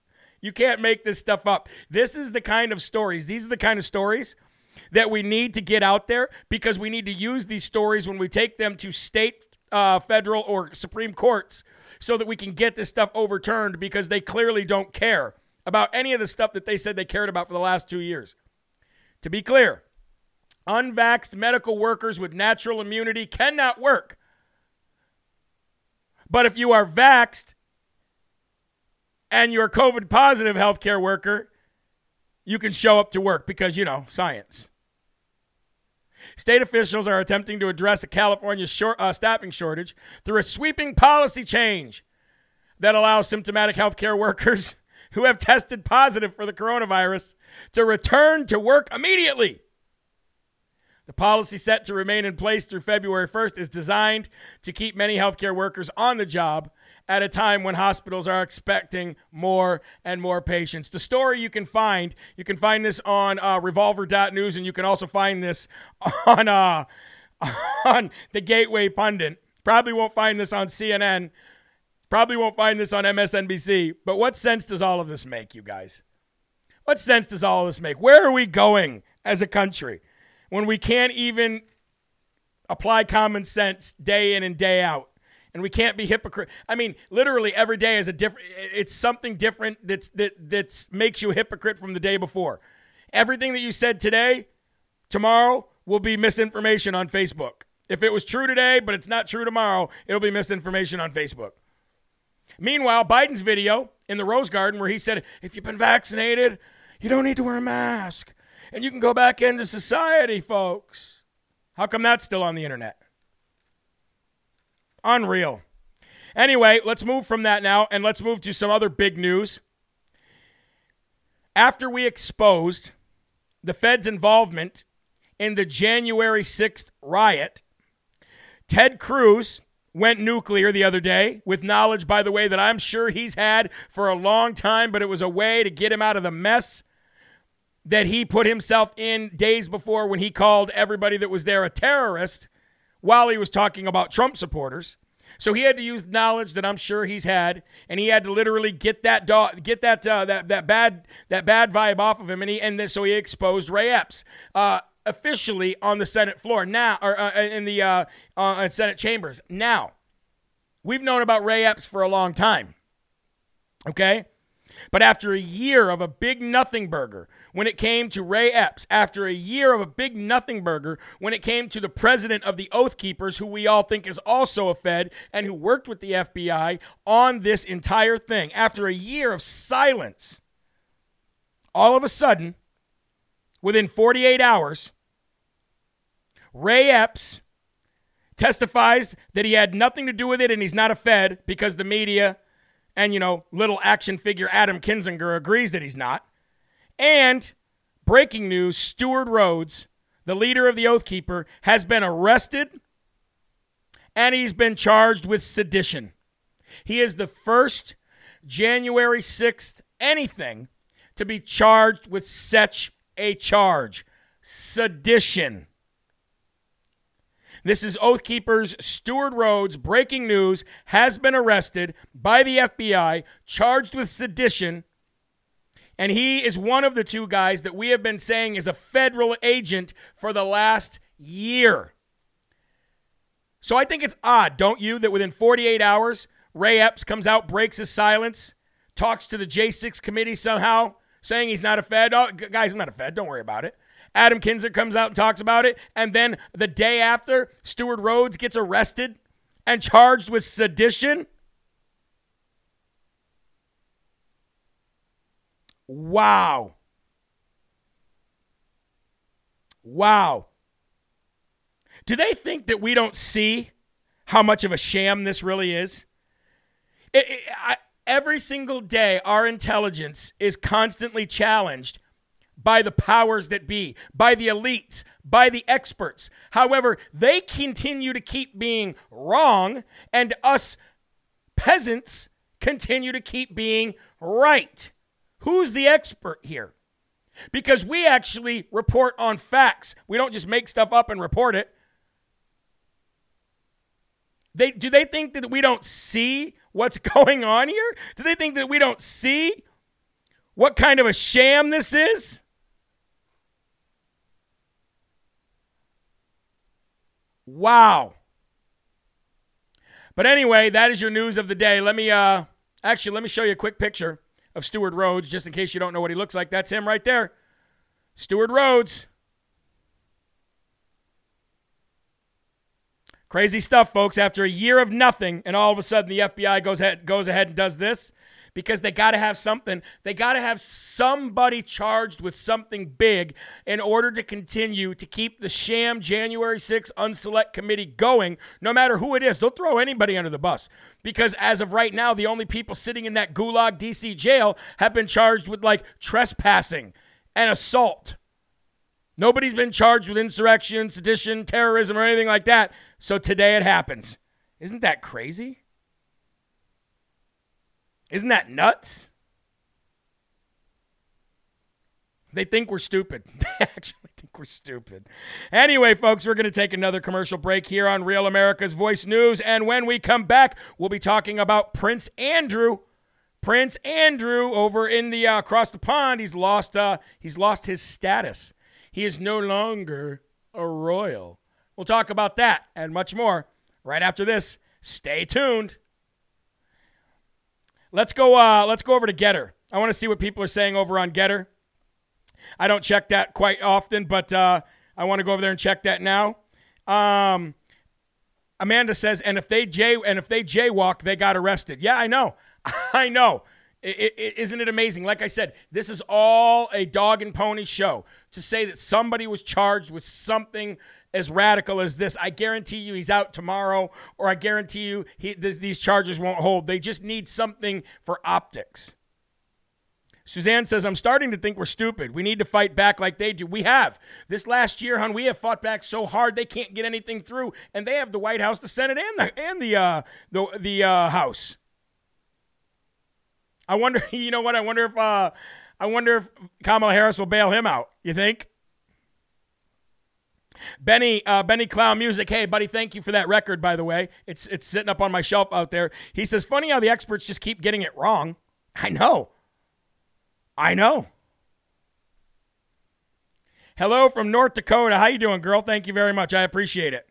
You can't make this stuff up. This is the kind of stories, these are the kind of stories that we need to get out there because we need to use these stories when we take them to state, uh, federal, or Supreme Courts so that we can get this stuff overturned because they clearly don't care about any of the stuff that they said they cared about for the last two years. To be clear, unvaxxed medical workers with natural immunity cannot work. But if you are vaxxed and you're a COVID positive healthcare worker, you can show up to work because, you know, science. State officials are attempting to address a California short, uh, staffing shortage through a sweeping policy change that allows symptomatic healthcare workers who have tested positive for the coronavirus to return to work immediately. The policy set to remain in place through February 1st is designed to keep many healthcare workers on the job at a time when hospitals are expecting more and more patients. The story you can find, you can find this on uh, revolver.news, and you can also find this on, uh, on the Gateway Pundit. Probably won't find this on CNN. Probably won't find this on MSNBC. But what sense does all of this make, you guys? What sense does all of this make? Where are we going as a country? when we can't even apply common sense day in and day out and we can't be hypocrite. I mean, literally every day is a different. It's something different that's that that makes you a hypocrite from the day before. Everything that you said today, tomorrow will be misinformation on Facebook. If it was true today, but it's not true tomorrow, it'll be misinformation on Facebook. Meanwhile, Biden's video in the Rose Garden where he said, "If you've been vaccinated, you don't need to wear a mask." and you can go back into society, folks. How come that's still on the internet? Unreal. Anyway, let's move from that now and let's move to some other big news. After we exposed the Fed's involvement in the January 6th riot, Ted Cruz went nuclear the other day with knowledge, by the way, that I'm sure he's had for a long time, but it was a way to get him out of the mess that he put himself in days before when he called everybody that was there a terrorist while he was talking about Trump supporters. So he had to use knowledge that I'm sure he's had, and he had to literally get that dog, get that uh, that that bad that bad vibe off of him, and he and then, so he exposed Ray Epps. Uh, officially on the Senate floor now, or uh, in the uh, uh, Senate chambers. Now, we've known about Ray Epps for a long time. Okay, but after a year of a big nothing burger, when it came to Ray Epps, after a year of a big nothing burger, when it came to the president of the Oath Keepers, who we all think is also a Fed and who worked with the FBI on this entire thing, after a year of silence, all of a sudden, within 48 hours, Ray Epps testifies that he had nothing to do with it and he's not a Fed because the media and, you know, little action figure Adam Kinzinger agrees that he's not. And breaking news Stewart Rhodes, the leader of the Oath Keeper, has been arrested and he's been charged with sedition. He is the first January 6th anything to be charged with such a charge sedition. This is Oath Keepers Stewart Rhodes. Breaking news has been arrested by the FBI, charged with sedition. And he is one of the two guys that we have been saying is a federal agent for the last year. So I think it's odd, don't you, that within 48 hours, Ray Epps comes out, breaks his silence, talks to the J6 committee somehow, saying he's not a Fed. Oh, guys, I'm not a Fed. Don't worry about it. Adam Kinzer comes out and talks about it. And then the day after, Stewart Rhodes gets arrested and charged with sedition. Wow. Wow. Do they think that we don't see how much of a sham this really is? It, it, I, every single day, our intelligence is constantly challenged by the powers that be, by the elites, by the experts. However, they continue to keep being wrong, and us peasants continue to keep being right. Who's the expert here? Because we actually report on facts. We don't just make stuff up and report it. They do they think that we don't see what's going on here? Do they think that we don't see what kind of a sham this is? Wow. But anyway, that is your news of the day. Let me uh actually let me show you a quick picture of Stewart Rhodes just in case you don't know what he looks like. That's him right there. Stewart Rhodes. Crazy stuff, folks. After a year of nothing, and all of a sudden the FBI goes ahead, goes ahead and does this because they got to have something. They got to have somebody charged with something big in order to continue to keep the sham January 6 unselect committee going, no matter who it is. They'll throw anybody under the bus because as of right now, the only people sitting in that gulag DC jail have been charged with like trespassing and assault. Nobody's been charged with insurrection, sedition, terrorism, or anything like that. So today it happens. Isn't that crazy? Isn't that nuts? They think we're stupid. They actually think we're stupid. Anyway, folks, we're going to take another commercial break here on Real America's Voice News. And when we come back, we'll be talking about Prince Andrew. Prince Andrew over in the uh, across the pond, he's lost uh, he's lost his status. He is no longer a royal. We'll talk about that and much more right after this. Stay tuned. Let's go. Uh, let's go over to GETTR. I want to see what people are saying over on GETTR. I don't check that quite often, but uh, I want to go over there and check that now. Um, Amanda says, and if they jay and if they jaywalk, they got arrested. Yeah, I know. I know. isn't it amazing? Like I said, this is all a dog and pony show. To say that somebody was charged with something as radical as this. I guarantee you he's out tomorrow, or I guarantee you he, th- these charges won't hold. They just need something for optics. Suzanne says, I'm starting to think we're stupid. We need to fight back like they do. We have. This last year, hon, we have fought back so hard they can't get anything through. And they have the White House, the Senate, and the and the uh, the, the uh, House. I wonder, you know what? I wonder if uh, I wonder if Kamala Harris will bail him out. You think? Benny, uh, Benny Clown Music. Hey, buddy, thank you for that record, by the way. It's it's sitting up on my shelf out there. He says, funny how the experts just keep getting it wrong. I know. I know. Hello from North Dakota. How you doing, girl? Thank you very much. I appreciate it.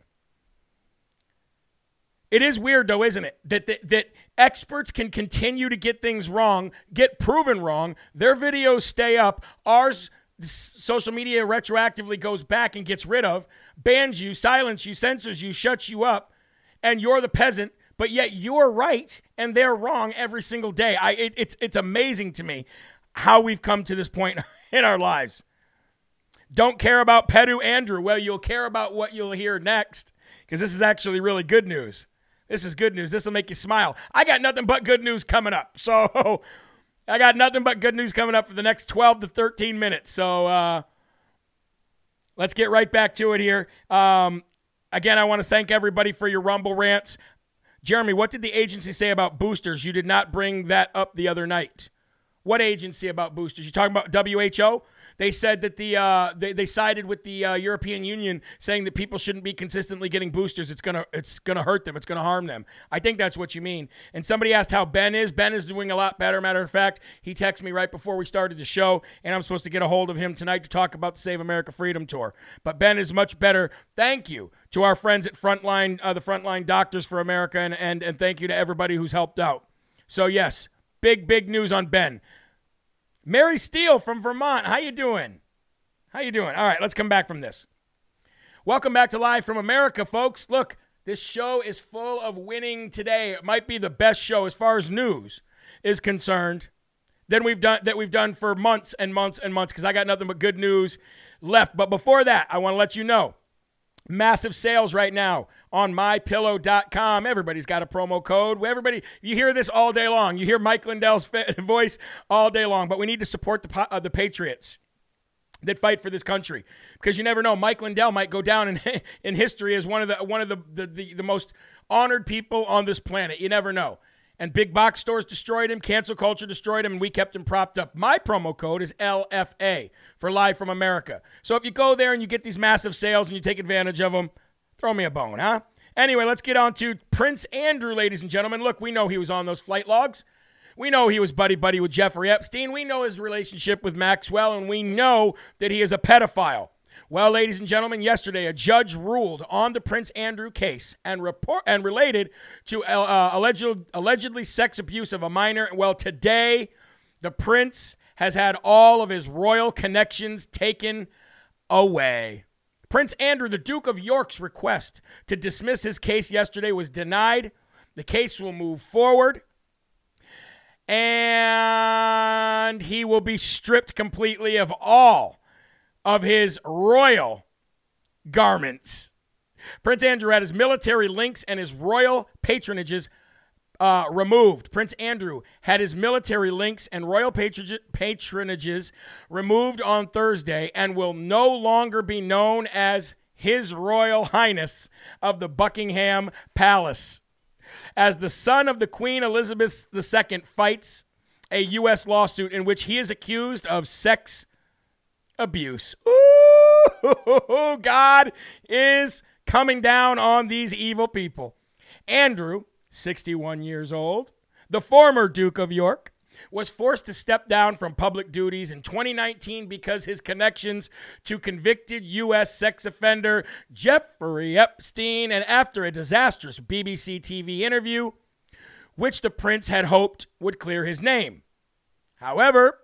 It is weird, though, isn't it? That, that, that experts can continue to get things wrong, get proven wrong. Their videos stay up. Ours social media retroactively goes back and gets rid of, bans you, silences you, censors you, shuts you up, and you're the peasant, but yet you're right and they're wrong every single day. I, it, it's, it's amazing to me how we've come to this point in our lives. Don't care about Pedu Andrew. Well, you'll care about what you'll hear next because this is actually really good news. This is good news. This will make you smile. I got nothing but good news coming up. So I got nothing but good news coming up for the next 12 to 13 minutes. So uh, let's get right back to it here. Um, again, I want to thank everybody for your Rumble rants. Jeremy, what did the agency say about boosters? You did not bring that up the other night. What agency about boosters? You talking about WHO? They said that the uh, they, they sided with the uh, European Union, saying that people shouldn't be consistently getting boosters. It's gonna it's gonna hurt them. It's gonna harm them. I think that's what you mean. And somebody asked how Ben is. Ben is doing a lot better. Matter of fact, he texted me right before we started the show, and I'm supposed to get a hold of him tonight to talk about the Save America Freedom Tour. But Ben is much better. Thank you to our friends at Frontline, uh, the Frontline Doctors for America, and, and and thank you to everybody who's helped out. So yes, big big news on Ben. Mary Steele from Vermont, how you doing? How you doing? All right, let's come back from this. Welcome back to Live from America, folks. Look, this show is full of winning today. It might be the best show as far as news is concerned than we've done that we've done for months and months and months because I got nothing but good news left. But before that, I want to let you know massive sales right now on mypillow.com. Everybody's got a promo code. Everybody, you hear this all day long. You hear Mike Lindell's voice all day long, but we need to support the, uh, the Patriots that fight for this country because you never know. Mike Lindell might go down in, in history as one of the one of the, the, the, the most honored people on this planet. You never know. And big box stores destroyed him, cancel culture destroyed him, and we kept him propped up. My promo code is LFA for Live from America. So if you go there and you get these massive sales and you take advantage of them, throw me a bone, huh? Anyway, let's get on to Prince Andrew, ladies and gentlemen. Look, we know he was on those flight logs. We know he was buddy buddy with Jeffrey Epstein. We know his relationship with Maxwell, and we know that he is a pedophile. Well, ladies and gentlemen, yesterday a judge ruled on the Prince Andrew case and report and related to uh, uh alleged, allegedly sex abuse of a minor. Well, today the prince has had all of his royal connections taken away. Prince Andrew, the Duke of York's request to dismiss his case yesterday was denied. The case will move forward and he will be stripped completely of all of his royal garments. Prince Andrew had his military links and his royal patronages uh, removed. Prince Andrew had his military links and royal patronages removed on Thursday and will no longer be known as His Royal Highness of the Buckingham Palace. As the son of the Queen Elizabeth II fights a U.S. lawsuit in which he is accused of sex abuse. Ooh, God is coming down on these evil people. Andrew, 61 years old, the former Duke of York, was forced to step down from public duties in 2019 because his connections to convicted U.S. sex offender Jeffrey Epstein, and after a disastrous BBC TV interview, which the prince had hoped would clear his name. However,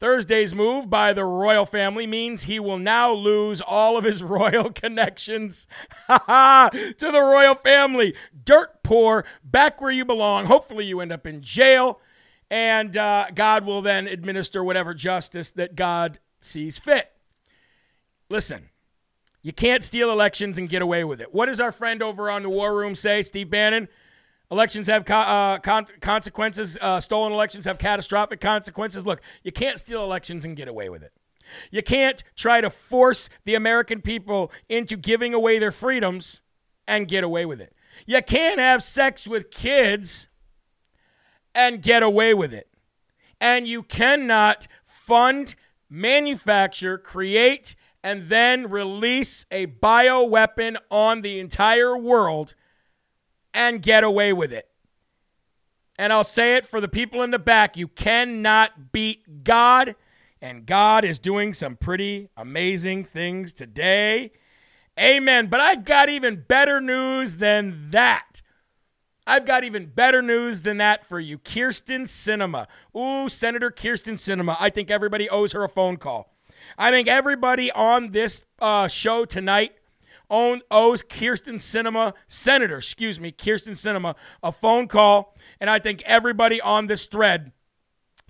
Thursday's move by the royal family means he will now lose all of his royal connections to the royal family. Dirt poor, back where you belong. Hopefully, you end up in jail, and uh, God will then administer whatever justice that God sees fit. Listen, you can't steal elections and get away with it. What does our friend over on the War Room say, Steve Bannon? Elections have co- uh, con- consequences. Uh, stolen elections have catastrophic consequences. Look, you can't steal elections and get away with it. You can't try to force the American people into giving away their freedoms and get away with it. You can't have sex with kids and get away with it. And you cannot fund, manufacture, create, and then release a bioweapon on the entire world and get away with it. And I'll say it for the people in the back you cannot beat God, and God is doing some pretty amazing things today. Amen. But I've got even better news than that. I've got even better news than that for you. Kyrsten Sinema. Ooh, Senator Kyrsten Sinema. I think everybody owes her a phone call. I think everybody on this uh, show tonight own, owes Kyrsten Sinema, Senator, excuse me, Kyrsten Sinema, a phone call. And I think everybody on this thread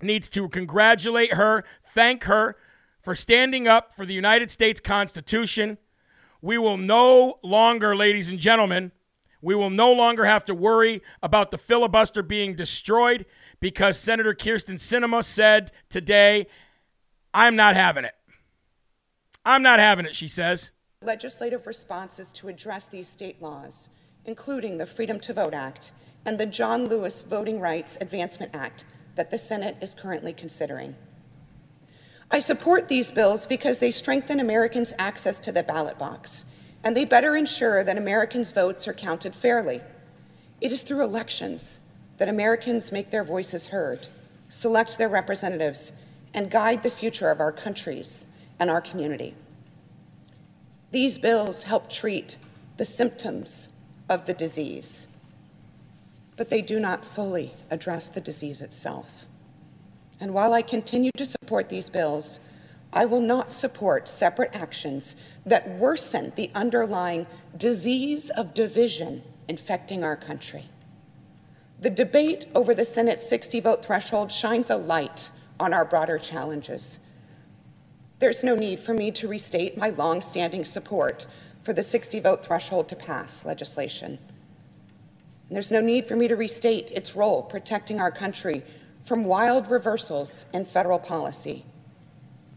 needs to congratulate her, thank her for standing up for the United States Constitution. We will no longer, ladies and gentlemen, we will no longer have to worry about the filibuster being destroyed because Senator Kyrsten Sinema said today, I'm not having it. I'm not having it, she says legislative responses to address these state laws, including the Freedom to Vote Act and the John Lewis Voting Rights Advancement Act that the Senate is currently considering. I support these bills because they strengthen Americans' access to the ballot box and they better ensure that Americans' votes are counted fairly. It is through elections that Americans make their voices heard, select their representatives, and guide the future of our countries and our community. These bills help treat the symptoms of the disease, but they do not fully address the disease itself. And while I continue to support these bills, I will not support separate actions that worsen the underlying disease of division infecting our country. The debate over the Senate's 60 vote threshold shines a light on our broader challenges. There's no need for me to restate my long-standing support for the 60 vote threshold to pass legislation. And there's no need for me to restate its role protecting our country from wild reversals in federal policy.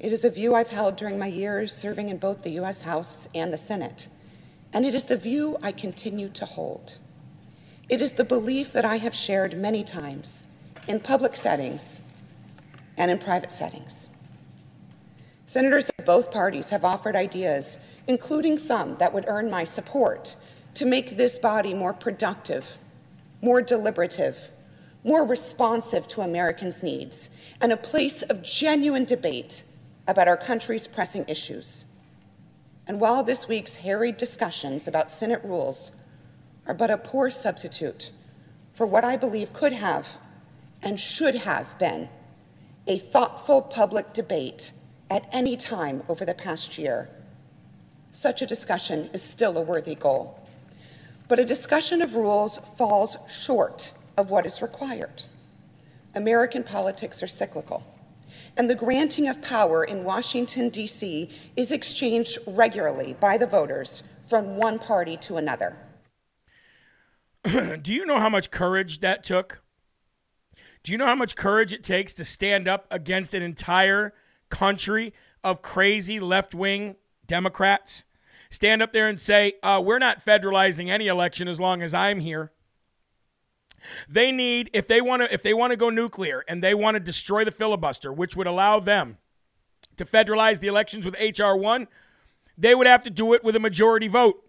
It is a view I've held during my years serving in both the U.S. House and the Senate, and it is the view I continue to hold. It is the belief that I have shared many times in public settings and in private settings. Senators of both parties have offered ideas, including some that would earn my support, to make this body more productive, more deliberative, more responsive to Americans' needs, and a place of genuine debate about our country's pressing issues. And while this week's harried discussions about Senate rules are but a poor substitute for what I believe could have and should have been a thoughtful public debate at any time over the past year, such a discussion is still a worthy goal. But a discussion of rules falls short of what is required. American politics are cyclical and the granting of power in Washington, D.C. is exchanged regularly by the voters from one party to another. Do you know how much courage that took? Do you know how much courage it takes to stand up against an entire country of crazy left wing Democrats? Stand up there and say, uh, We're not federalizing any election as long as I'm here. They need if they want to if they want to go nuclear and they want to destroy the filibuster, which would allow them to federalize the elections with HR 1, they would have to do it with a majority vote.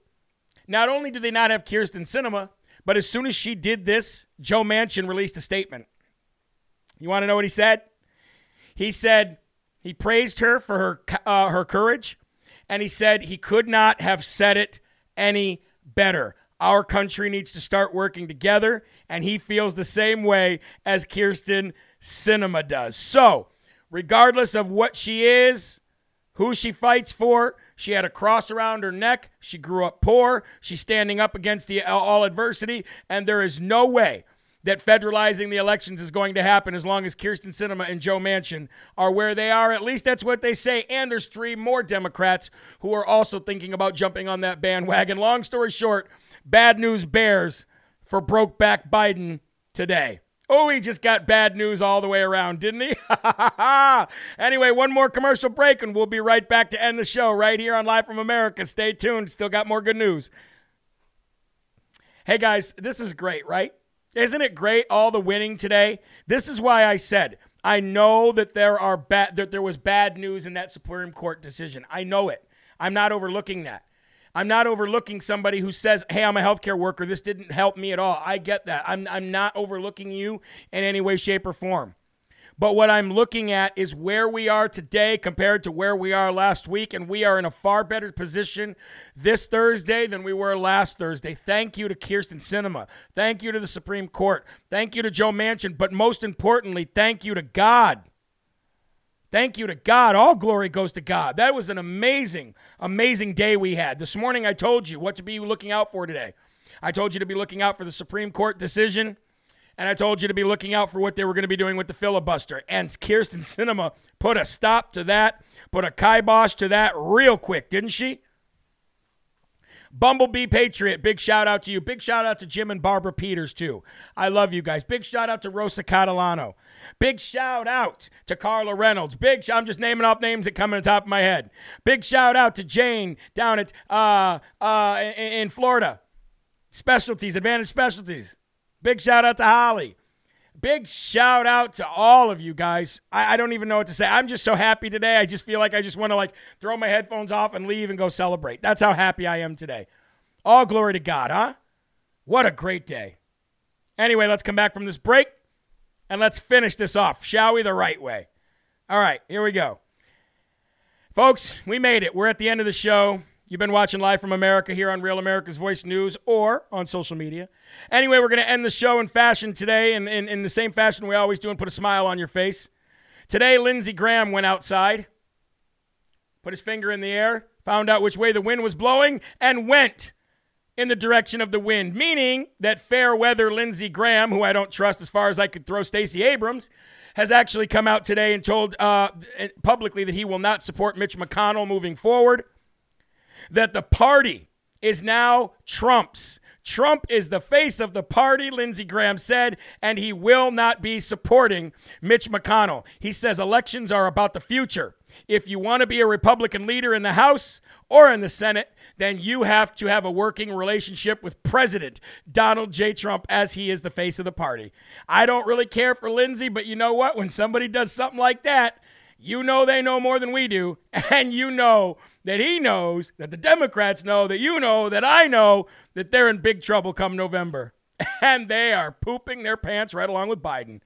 Not only do they not have Kyrsten Sinema, but as soon as she did this, Joe Manchin released a statement. You want to know what he said? He said he praised her for her uh, her courage, and he said he could not have said it any better. Our country needs to start working together, and he feels the same way as Kyrsten Sinema does. So, regardless of what she is, who she fights for, she had a cross around her neck. She grew up poor. She's standing up against the all adversity, and there is no way that federalizing the elections is going to happen as long as Kyrsten Sinema and Joe Manchin are where they are. At least that's what they say. And there's three more Democrats who are also thinking about jumping on that bandwagon. Long story short, bad news bears for Brokeback Biden today. Oh, he just got bad news all the way around, didn't he? anyway, one more commercial break, and we'll be right back to end the show right here on Live from America. Stay tuned. Still got more good news. Hey, guys, this is great, right? Isn't it great all the winning today? This is why I said I know that there are bad that there was bad news in that Supreme Court decision. I know it. I'm not overlooking that. I'm not overlooking somebody who says, "Hey, I'm a healthcare worker. This didn't help me at all." I get that. I'm I'm not overlooking you in any way shape or form. But what I'm looking at is where we are today compared to where we are last week. And we are in a far better position this Thursday than we were last Thursday. Thank you to Kyrsten Sinema. Thank you to the Supreme Court. Thank you to Joe Manchin. But most importantly, thank you to God. Thank you to God. All glory goes to God. That was an amazing, amazing day we had. This morning, I told you what to be looking out for today. I told you to be looking out for the Supreme Court decision and I told you to be looking out for what they were going to be doing with the filibuster. And Kyrsten Sinema put a stop to that, put a kibosh to that real quick, didn't she? Bumblebee Patriot, big shout out to you. Big shout out to Jim and Barbara Peters, too. I love you guys. Big shout out to Rosa Catalano. Big shout out to Carla Reynolds. Big, I'm just naming off names that come on the top of my head. Big shout out to Jane down at uh, uh, in, in Florida. Specialties, Advantage Specialties. Big shout out to Holly. big shout out to all of you guys. I, I, don't even know what to say. I'm just so happy today. I just feel like I just want to like throw my headphones off and leave and go celebrate. That's how happy I am today. All glory to God, huh? What a great day. Anyway, let's come back from this break and let's finish this off, shall we, the right way. All right, here we go. Folks, we made it. We're at the end of the show. You've been watching Live from America here on Real America's Voice News or on social media. Anyway, we're going to end the show in fashion today, and in, in, in the same fashion we always do, and put a smile on your face. Today, Lindsey Graham went outside, put his finger in the air, found out which way the wind was blowing, and went in the direction of the wind, meaning that fair weather Lindsey Graham, who I don't trust as far as I could throw Stacey Abrams, has actually come out today and told uh, publicly that he will not support Mitch McConnell moving forward. That the party is now Trump's. Trump is the face of the party, Lindsey Graham said, and he will not be supporting Mitch McConnell. He says elections are about the future. If you want to be a Republican leader in the House or in the Senate, then you have to have a working relationship with President Donald J. Trump as he is the face of the party. I don't really care for Lindsey, but you know what? When somebody does something like that, you know they know more than we do, and you know that he knows, that the Democrats know, that you know, that I know that they're in big trouble come November. And they are pooping their pants right along with Biden.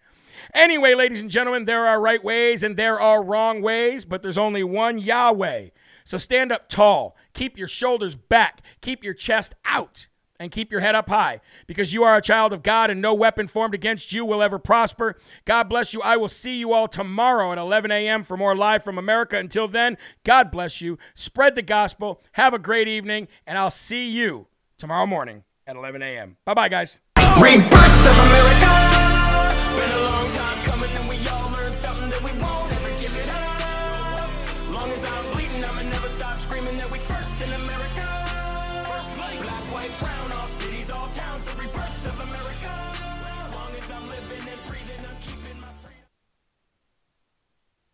Anyway, ladies and gentlemen, there are right ways and there are wrong ways, but there's only one Yahweh. So stand up tall, keep your shoulders back, keep your chest out, and keep your head up high because you are a child of God and no weapon formed against you will ever prosper. God bless you. I will see you all tomorrow at 11 a.m. for more Live from America. Until then, God bless you. Spread the gospel. Have a great evening, and I'll see you tomorrow morning at 11 a.m. Bye bye, guys. Rebirth of America.